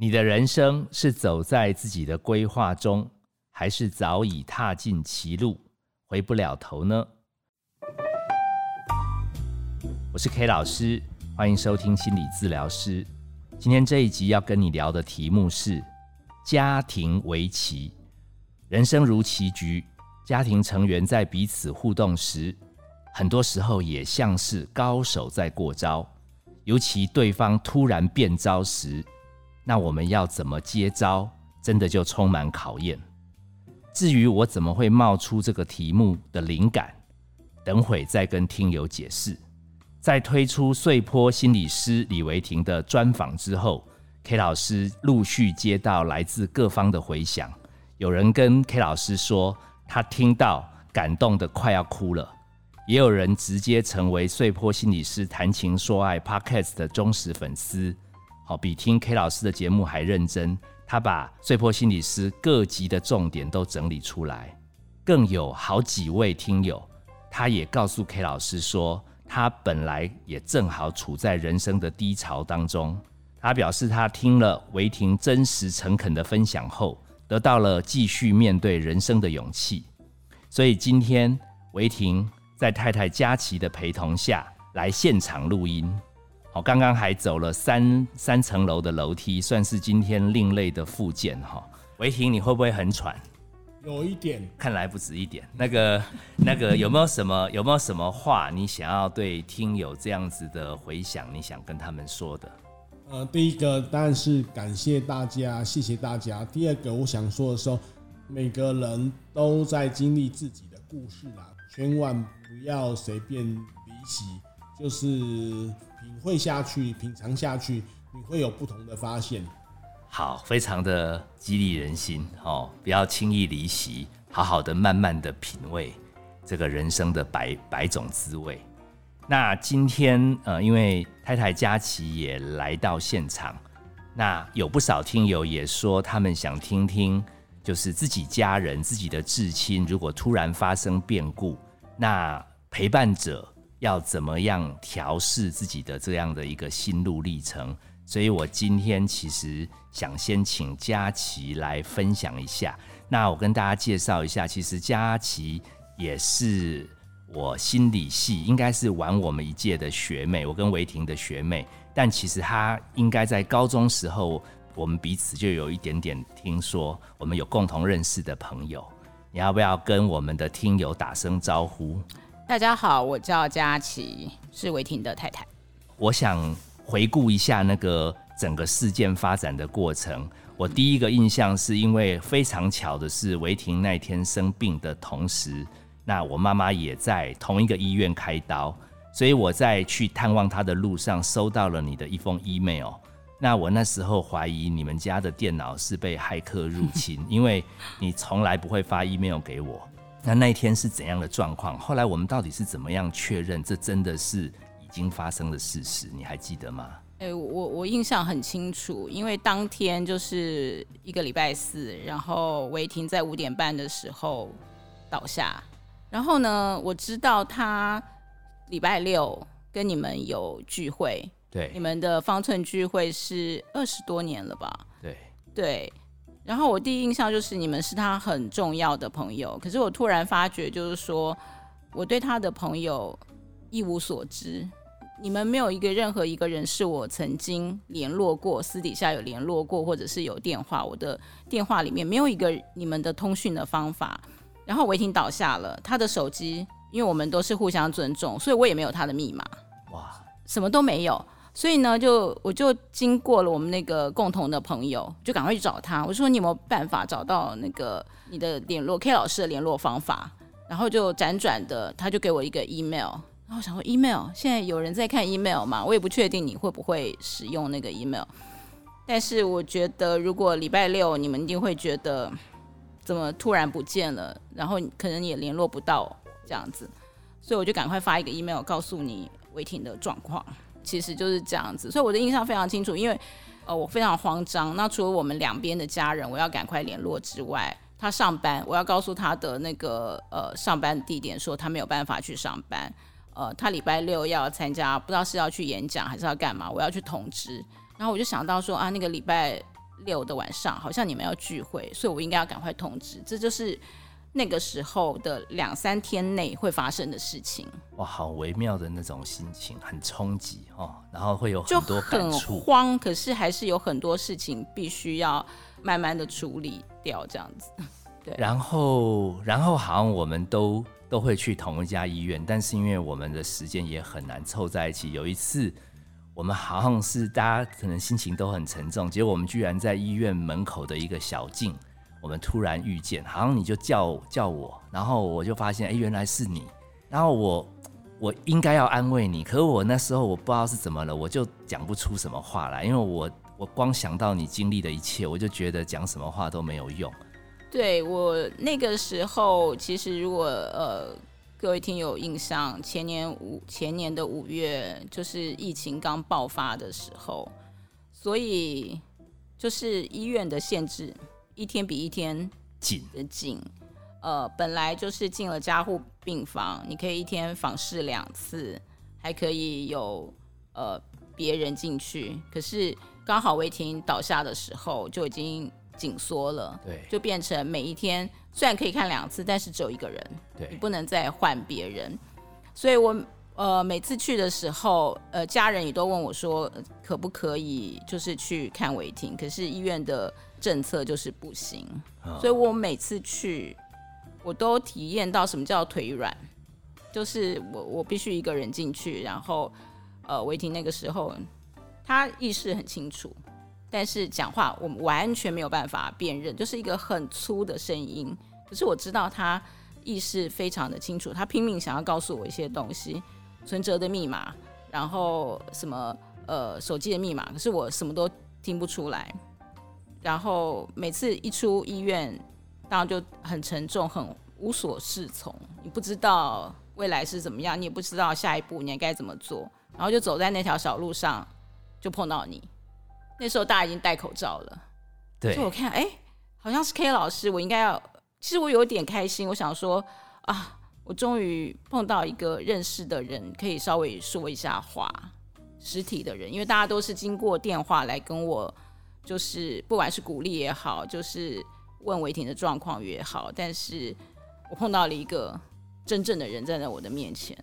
你的人生是走在自己的规划中，还是早已踏进歧路，回不了头呢？我是 K 老师，欢迎收听心理治疗师。今天这一集要跟你聊的题目是家庭围棋。人生如棋局，家庭成员在彼此互动时，很多时候也像是高手在过招。尤其对方突然变招时，那我们要怎么接招，真的就充满考验。至于我怎么会冒出这个题目的灵感，等会再跟听友解释。在推出碎坡心理师李维婷的专访之后，K 老师陆续接到来自各方的回响，有人跟 K 老师说他听到感动的快要哭了，也有人直接成为碎坡心理师谈情说爱 Podcast 的忠实粉丝。好，比听 K 老师的节目还认真。他把碎破心理师各级的重点都整理出来，更有好几位听友，他也告诉 K 老师说，他本来也正好处在人生的低潮当中。他表示，他听了维婷真实诚恳的分享后，得到了继续面对人生的勇气。所以今天维婷在太太佳琪的陪同下来现场录音。好，刚刚还走了三三层楼的楼梯，算是今天另类的复健哈。维婷，你会不会很喘？有一点，看来不止一点。那个 那个，有没有什么有没有什么话你想要对听友这样子的回想？你想跟他们说的？呃，第一个当然是感谢大家，谢谢大家。第二个，我想说的时候，每个人都在经历自己的故事啦，千万不要随便离席，就是。会下去，品尝下去，你会有不同的发现。好，非常的激励人心哦！不要轻易离席，好好的、慢慢的品味这个人生的百百种滋味。那今天呃，因为太太佳琪也来到现场，那有不少听友也说，他们想听听，就是自己家人、自己的至亲，如果突然发生变故，那陪伴者。要怎么样调试自己的这样的一个心路历程？所以我今天其实想先请佳琪来分享一下。那我跟大家介绍一下，其实佳琪也是我心理系应该是晚我们一届的学妹，我跟维婷的学妹。但其实她应该在高中时候，我们彼此就有一点点听说，我们有共同认识的朋友。你要不要跟我们的听友打声招呼？大家好，我叫佳琪，是维婷的太太。我想回顾一下那个整个事件发展的过程。我第一个印象是因为非常巧的是，维婷那天生病的同时，那我妈妈也在同一个医院开刀，所以我在去探望她的路上收到了你的一封 email。那我那时候怀疑你们家的电脑是被骇客入侵，因为你从来不会发 email 给我。那那一天是怎样的状况？后来我们到底是怎么样确认这真的是已经发生的事实？你还记得吗？哎，我我印象很清楚，因为当天就是一个礼拜四，然后维婷在五点半的时候倒下，然后呢，我知道他礼拜六跟你们有聚会，对，你们的方寸聚会是二十多年了吧？对，对。然后我第一印象就是你们是他很重要的朋友，可是我突然发觉，就是说我对他的朋友一无所知。你们没有一个任何一个人是我曾经联络过，私底下有联络过，或者是有电话，我的电话里面没有一个你们的通讯的方法。然后维霆倒下了，他的手机，因为我们都是互相尊重，所以我也没有他的密码。哇，什么都没有。所以呢，就我就经过了我们那个共同的朋友，就赶快去找他。我说你有没有办法找到那个你的联络 K 老师的联络方法？然后就辗转的，他就给我一个 email。然后想说 email 现在有人在看 email 吗？我也不确定你会不会使用那个 email。但是我觉得如果礼拜六你们一定会觉得怎么突然不见了，然后可能也联络不到这样子，所以我就赶快发一个 email 告诉你违停的状况。其实就是这样子，所以我的印象非常清楚，因为呃我非常慌张。那除了我们两边的家人，我要赶快联络之外，他上班，我要告诉他的那个呃上班地点，说他没有办法去上班。呃，他礼拜六要参加，不知道是要去演讲还是要干嘛，我要去通知。然后我就想到说啊，那个礼拜六的晚上，好像你们要聚会，所以我应该要赶快通知。这就是那个时候的两三天内会发生的事情，哇，好微妙的那种心情，很冲击哦，然后会有很多感很触。慌，可是还是有很多事情必须要慢慢的处理掉，这样子。然后，然后好像我们都都会去同一家医院，但是因为我们的时间也很难凑在一起。有一次，我们好像是大家可能心情都很沉重，结果我们居然在医院门口的一个小径，我们突然遇见，好像你就叫叫我，然后我就发现，哎，原来是你。然后我我应该要安慰你，可我那时候我不知道是怎么了，我就讲不出什么话来，因为我我光想到你经历的一切，我就觉得讲什么话都没有用。对我那个时候，其实如果呃各位听友印象，前年五前年的五月，就是疫情刚爆发的时候，所以就是医院的限制一天比一天紧的紧。呃，本来就是进了加护病房，你可以一天访视两次，还可以有呃别人进去。可是刚好违停倒下的时候，就已经。紧缩了，对，就变成每一天虽然可以看两次，但是只有一个人，对你不能再换别人。所以我呃每次去的时候，呃家人也都问我说，可不可以就是去看违停？可是医院的政策就是不行，所以我每次去，我都体验到什么叫腿软，就是我我必须一个人进去，然后呃维婷那个时候，他意识很清楚。但是讲话我们完全没有办法辨认，就是一个很粗的声音。可是我知道他意识非常的清楚，他拼命想要告诉我一些东西，存折的密码，然后什么呃手机的密码，可是我什么都听不出来。然后每次一出医院，当然就很沉重，很无所适从。你不知道未来是怎么样，你也不知道下一步你该怎么做，然后就走在那条小路上，就碰到你。那时候大家已经戴口罩了，对，就我看，哎，好像是 K 老师，我应该要，其实我有点开心，我想说啊，我终于碰到一个认识的人，可以稍微说一下话，实体的人，因为大家都是经过电话来跟我，就是不管是鼓励也好，就是问违停的状况也好，但是我碰到了一个真正的人站在我的面前，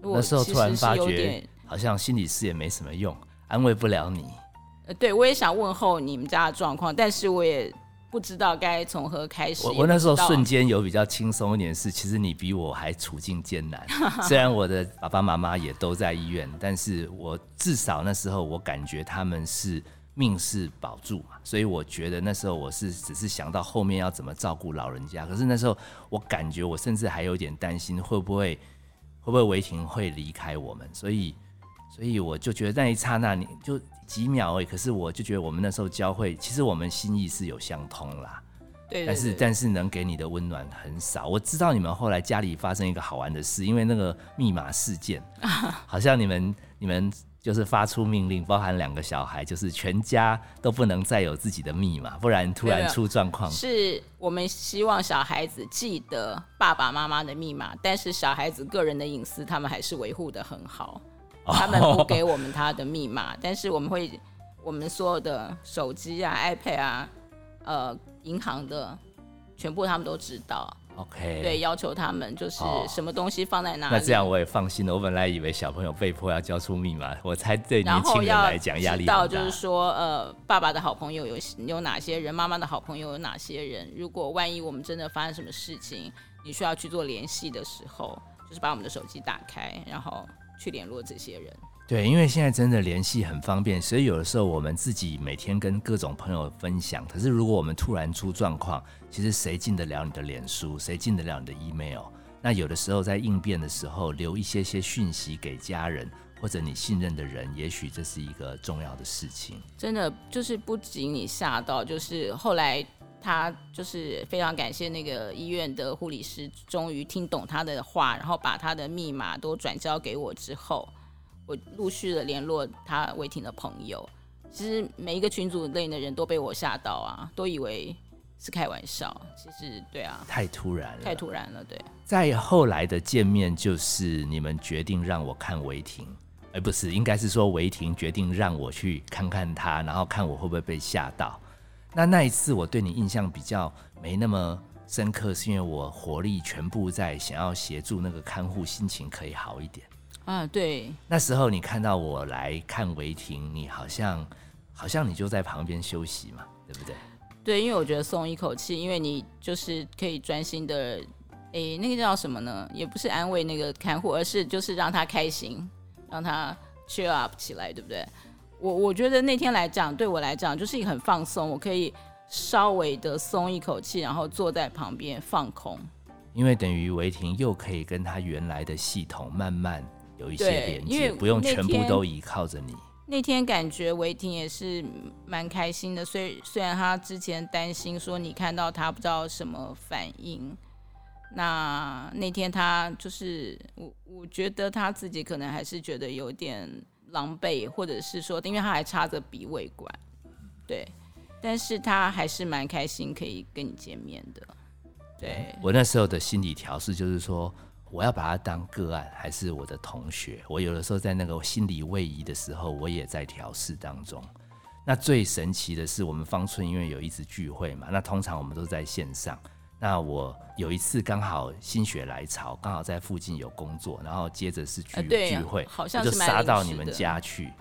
那时候突然发觉，好像心理师也没什么用，安慰不了你。呃，对，我也想问候你们家的状况，但是我也不知道该从何开始。我我那时候瞬间有比较轻松一点，是其实你比我还处境艰难。虽然我的爸爸妈妈也都在医院，但是我至少那时候我感觉他们是命是保住嘛，所以我觉得那时候我是只是想到后面要怎么照顾老人家。可是那时候我感觉我甚至还有点担心会不会会不会违停会离开我们，所以所以我就觉得那一刹那你就。几秒而已，可是我就觉得我们那时候交会，其实我们心意是有相通啦。对，但是但是能给你的温暖很少。我知道你们后来家里发生一个好玩的事，因为那个密码事件，好像你们你们就是发出命令，包含两个小孩，就是全家都不能再有自己的密码，不然突然出状况。是我们希望小孩子记得爸爸妈妈的密码，但是小孩子个人的隐私，他们还是维护的很好。他们不给我们他的密码，但是我们会，我们所有的手机啊、iPad 啊、呃，银行的，全部他们都知道。OK，对，要求他们就是什么东西放在哪里。那这样我也放心了。我本来以为小朋友被迫要交出密码，我猜对年轻人来讲压力大。就是说，呃，爸爸的好朋友有有哪些人？妈妈的好朋友有哪些人？如果万一我们真的发生什么事情，你需要去做联系的时候，就是把我们的手机打开，然后。去联络这些人，对，因为现在真的联系很方便，所以有的时候我们自己每天跟各种朋友分享。可是如果我们突然出状况，其实谁进得了你的脸书，谁进得了你的 email？那有的时候在应变的时候，留一些些讯息给家人或者你信任的人，也许这是一个重要的事情。真的就是不仅你吓到，就是后来。他就是非常感谢那个医院的护理师，终于听懂他的话，然后把他的密码都转交给我之后，我陆续的联络他违停的朋友。其实每一个群组内的人都被我吓到啊，都以为是开玩笑。其实对啊，太突然了，太突然了。对，再后来的见面，就是你们决定让我看违停，而不是应该是说违停决定让我去看看他，然后看我会不会被吓到。那那一次我对你印象比较没那么深刻，是因为我活力全部在想要协助那个看护，心情可以好一点。啊，对，那时候你看到我来看违停，你好像好像你就在旁边休息嘛，对不对？对，因为我觉得松一口气，因为你就是可以专心的，诶，那个叫什么呢？也不是安慰那个看护，而是就是让他开心，让他 cheer up 起来，对不对？我我觉得那天来讲，对我来讲就是一个很放松，我可以稍微的松一口气，然后坐在旁边放空。因为等于维婷又可以跟他原来的系统慢慢有一些对连接，不用全部都依靠着你。那天感觉维婷也是蛮开心的，虽虽然他之前担心说你看到他不知道什么反应，那那天他就是我我觉得他自己可能还是觉得有点狼狈，或者是说因为他还插着鼻胃管，对，但是他还是蛮开心可以跟你见面的，对，我那时候的心理调试就是说，我要把他当个案，还是我的同学？我有的时候在那个心理位移的时候，我也在调试当中。那最神奇的是，我们芳村因为有一次聚会嘛，那通常我们都在线上。那我有一次刚好心血来潮，刚好在附近有工作，然后接着是聚、聚会，好像我就杀到你们家去。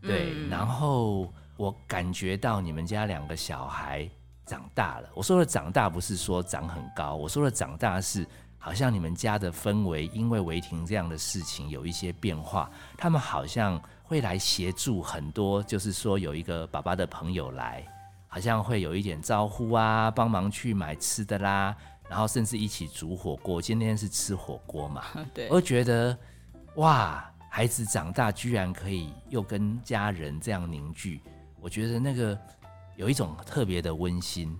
对，嗯然后我感觉到你们家两个小孩长大了。我说的长大不是说长很高，我说的长大是好像你们家的氛围因为违停这样的事情有一些变化，他们好像会来协助很多，就是说有一个爸爸的朋友来，好像会有一点招呼啊，帮忙去买吃的啦，然后甚至一起煮火锅。今天是吃火锅嘛，对我，觉得哇，孩子长大居然可以又跟家人这样凝聚，我觉得那个有一种特别的温馨。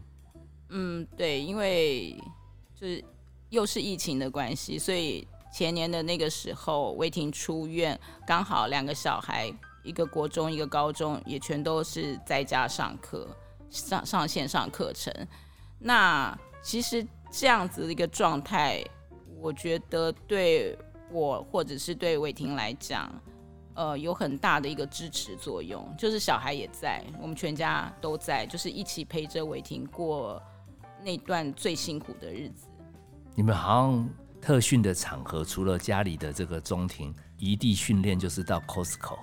嗯，对，因为就是又是疫情的关系，所以前年的那个时候，魏婷出院，刚好两个小孩，一个国中，一个高中，也全都是在家上课，上上线上课程。那其实这样子的一个状态，我觉得对我或者是对魏婷来讲，呃，有很大的一个支持作用。就是小孩也在，我们全家都在，就是一起陪着伟婷过那段最辛苦的日子。你们好像特训的场合，除了家里的这个中庭异地训练，就是到 Costco。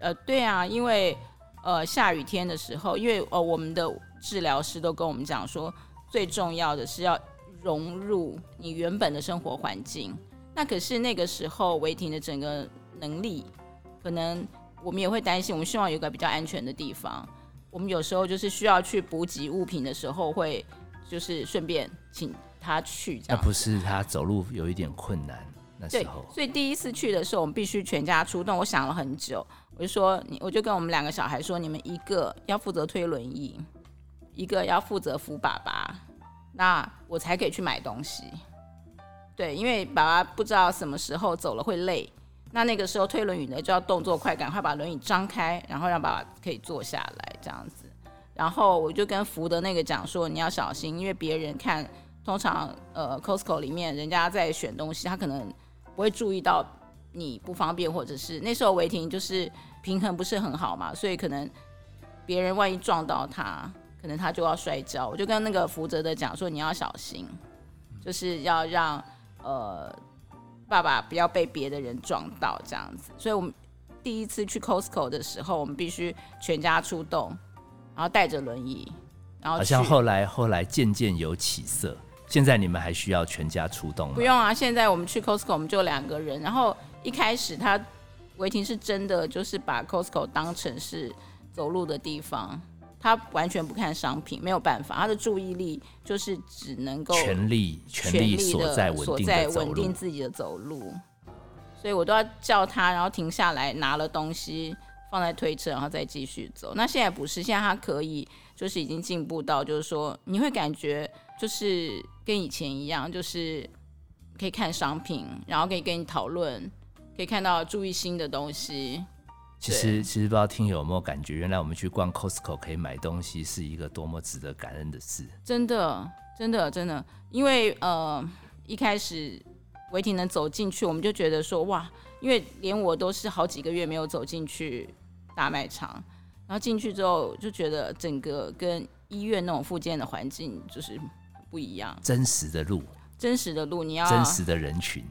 呃，对啊，因为呃下雨天的时候，因为呃我们的治疗师都跟我们讲说，最重要的是要融入你原本的生活环境。那可是那个时候违停的整个能力，可能我们也会担心，我们希望有个比较安全的地方。我们有时候就是需要去补给物品的时候，会就是顺便请他去这样。那不是他走路有一点困难，那时对候，所以第一次去的时候，我们必须全家出动。我想了很久，我就说，你我就跟我们两个小孩说，你们一个要负责推轮椅，一个要负责扶爸爸，那我才可以去买东西。对，因为爸爸不知道什么时候走了会累，那那个时候推轮椅呢就要动作快，赶快把轮椅张开，然后让爸爸可以坐下来这样子。然后我就跟福的那个讲说，你要小心，因为别人看，通常呃 Costco 里面人家在选东西，他可能不会注意到你不方便，或者是那时候违停就是平衡不是很好嘛，所以可能别人万一撞到他，可能他就要摔跤。我就跟那个负责的讲说，你要小心，就是要让呃爸爸不要被别的人撞到这样子。所以我们第一次去 Costco 的时候，我们必须全家出动，然后带着轮椅，然后好像后来后来渐渐有起色。现在你们还需要全家出动吗？不用啊，现在我们去 Costco 我们就两个人，然后一开始他维婷是真的就是把 Costco 当成是走路的地方，他完全不看商品，没有办法，他的注意力就是只能够全力全全力力的锁在稳定。自己的走路，所以我都要叫他，然后停下来拿了东西放在推车，然后再继续走。那现在不是，现在他可以就是已经进步到，就是说你会感觉就是跟以前一样，就是可以看商品，然后可以跟你讨论，可以看到注意新的东西。其实其实不知道听友有没有感觉，原来我们去逛 Costco 可以买东西是一个多么值得感恩的事。真的，真的，真的，因为呃，一开始维婷能走进去，我们就觉得说哇，因为连我都是好几个月没有走进去大卖场，然后进去之后就觉得整个跟医院那种附件的环境就是不一样，真实的路，真实的路你要真实的人群。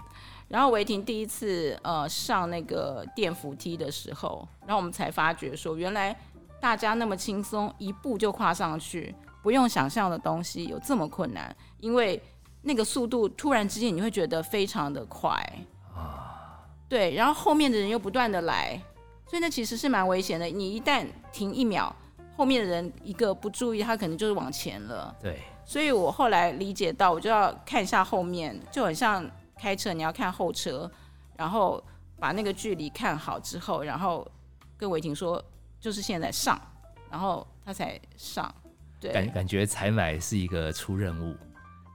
然后维婷第一次呃上那个电扶梯的时候，然后我们才发觉说，原来大家那么轻松，一步就跨上去，不用想象的东西有这么困难，因为那个速度突然之间你会觉得非常的快啊，对，然后后面的人又不断的来，所以那其实是蛮危险的。你一旦停一秒，后面的人一个不注意，他可能就是往前了。对，所以我后来理解到，我就要看一下后面，就很像。开车你要看后车，然后把那个距离看好之后，然后跟伟霆说，就是现在上，然后他才上。对，感感觉采买是一个出任务，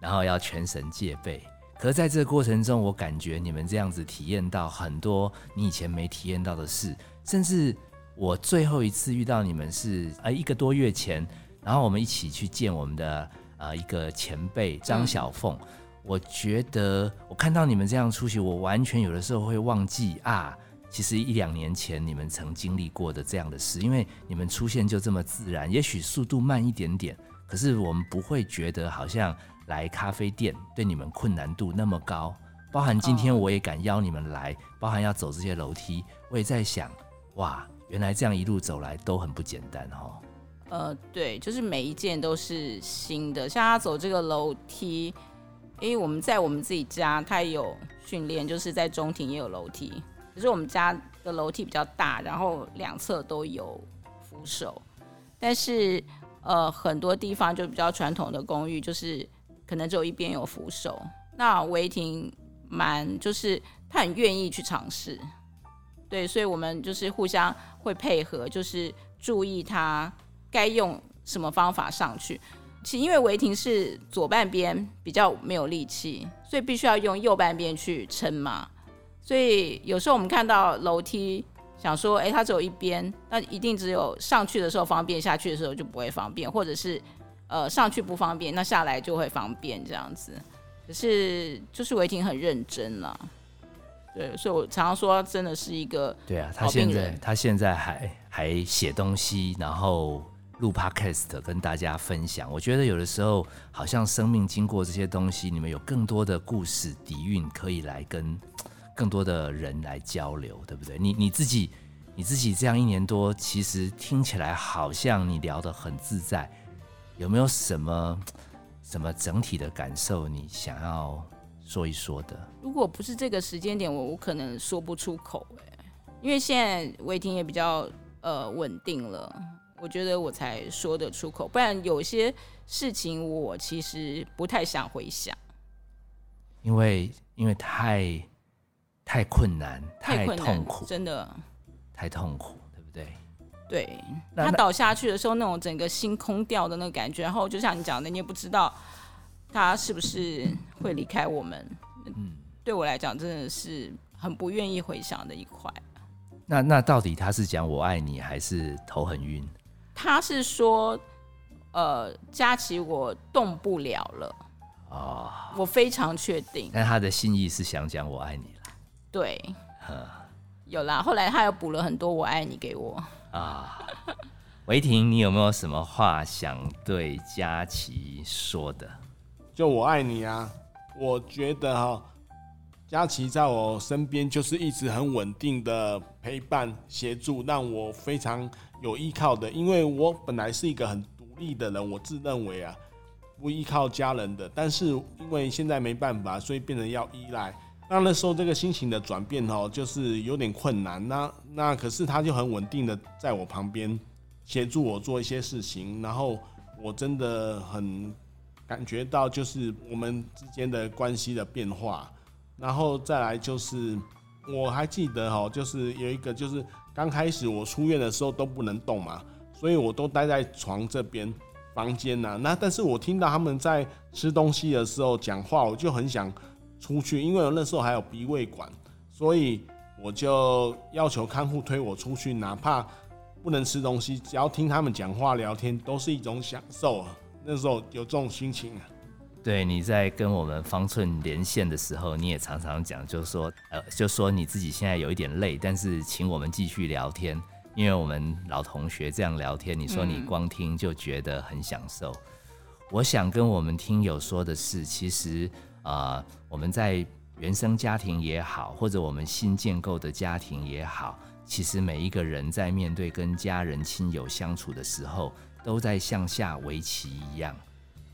然后要全神戒备。可是在这个过程中，我感觉你们这样子体验到很多你以前没体验到的事，甚至我最后一次遇到你们是呃一个多月前，然后我们一起去见我们的呃一个前辈张小凤。我觉得我看到你们这样出席，我完全有的时候会忘记啊，其实一两年前你们曾经历过的这样的事，因为你们出现就这么自然，也许速度慢一点点，可是我们不会觉得好像来咖啡店对你们困难度那么高。包含今天我也敢邀你们来，包含要走这些楼梯，我也在想，哇，原来这样一路走来都很不简单哦。呃，对，就是每一件都是新的，像他走这个楼梯。因为我们在我们自己家，他也有训练，就是在中庭也有楼梯。可是我们家的楼梯比较大，然后两侧都有扶手。但是呃，很多地方就比较传统的公寓，就是可能只有一边有扶手。那违停蛮就是他很愿意去尝试，对，所以我们就是互相会配合，就是注意他该用什么方法上去。其因为违停是左半边比较没有力气，所以必须要用右半边去撑嘛。所以有时候我们看到楼梯，想说，哎，它只有一边，那一定只有上去的时候方便，下去的时候就不会方便，或者是呃上去不方便，那下来就会方便这样子。可是就是违停很认真啦，对，所以我常常说，真的是一个对啊，他现在他现在还还写东西，然后。录 podcast 跟大家分享，我觉得有的时候好像生命经过这些东西，你们有更多的故事底蕴可以来跟更多的人来交流，对不对？你你自己你自己这样一年多，其实听起来好像你聊得很自在，有没有什么什么整体的感受你想要说一说的？如果不是这个时间点，我我可能说不出口哎，因为现在维婷也比较呃稳定了。我觉得我才说得出口，不然有些事情我其实不太想回想，因为因为太太困难，太痛苦，真的太痛苦，对不对？对，他倒下去的时候，那种整个心空掉的那个感觉，然后就像你讲的，你也不知道他是不是会离开我们。嗯，对我来讲，真的是很不愿意回想的一块。那那到底他是讲我爱你，还是头很晕？他是说，呃，佳琪，我动不了了啊，我非常确定。但他的心意是想讲我爱你了。对，有啦。后来他又补了很多我爱你给我啊。维婷，你有没有什么话想对佳琪说的？就我爱你啊！我觉得哈，佳琪在我身边就是一直很稳定的陪伴协助，让我非常。有依靠的，因为我本来是一个很独立的人，我自认为啊，不依靠家人的。但是因为现在没办法，所以变成要依赖。那那时候这个心情的转变哦，就是有点困难。那那可是他就很稳定的在我旁边协助我做一些事情，然后我真的很感觉到就是我们之间的关系的变化。然后再来就是我还记得哈，就是有一个就是。刚开始我出院的时候都不能动嘛，所以我都待在床这边房间呐。那但是我听到他们在吃东西的时候讲话，我就很想出去，因为我那时候还有鼻胃管，所以我就要求看护推我出去，哪怕不能吃东西，只要听他们讲话聊天都是一种享受。那时候有这种心情啊。对，你在跟我们方寸连线的时候，你也常常讲，就是说，呃，就说你自己现在有一点累，但是请我们继续聊天，因因为我们老同学这样聊天，你说你光听就觉得很享受。我想跟我们听友说的是，其实啊，我们在原生家庭也好，或者我们新建构的家庭也好，其实每一个人在面对跟家人亲友相处的时候，都在向下围棋一样。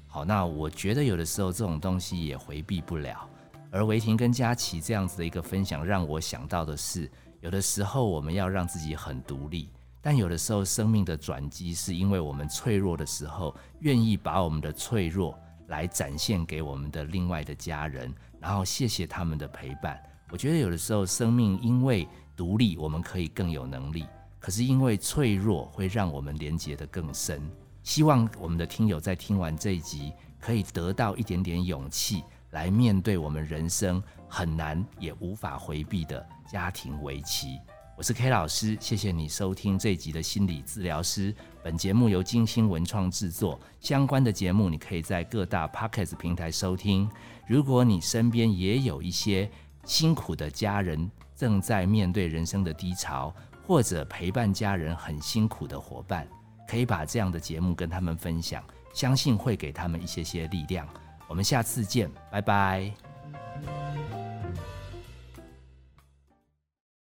好，那我觉得有的时候这种东西也回避不了。而维婷跟佳琪这样子的一个分享，让我想到的是。有的时候我们要让自己很独立，但有的时候生命的转机是因为我们脆弱的时候，愿意把我们的脆弱来展现给我们的另外的家人，然后谢谢他们的陪伴。我觉得有的时候生命因为独立，我们可以更有能力；可是因为脆弱，会让我们连接的更深。希望我们的听友在听完这一集，可以得到一点点勇气，来面对我们人生很难也无法回避的。家庭围棋，我是 K 老师，谢谢你收听这一集的心理治疗师。本节目由金星文创制作，相关的节目你可以在各大 Podcast 平台收听。如果你身边也有一些辛苦的家人正在面对人生的低潮，或者陪伴家人很辛苦的伙伴，可以把这样的节目跟他们分享，相信会给他们一些些力量。我们下次见，拜拜。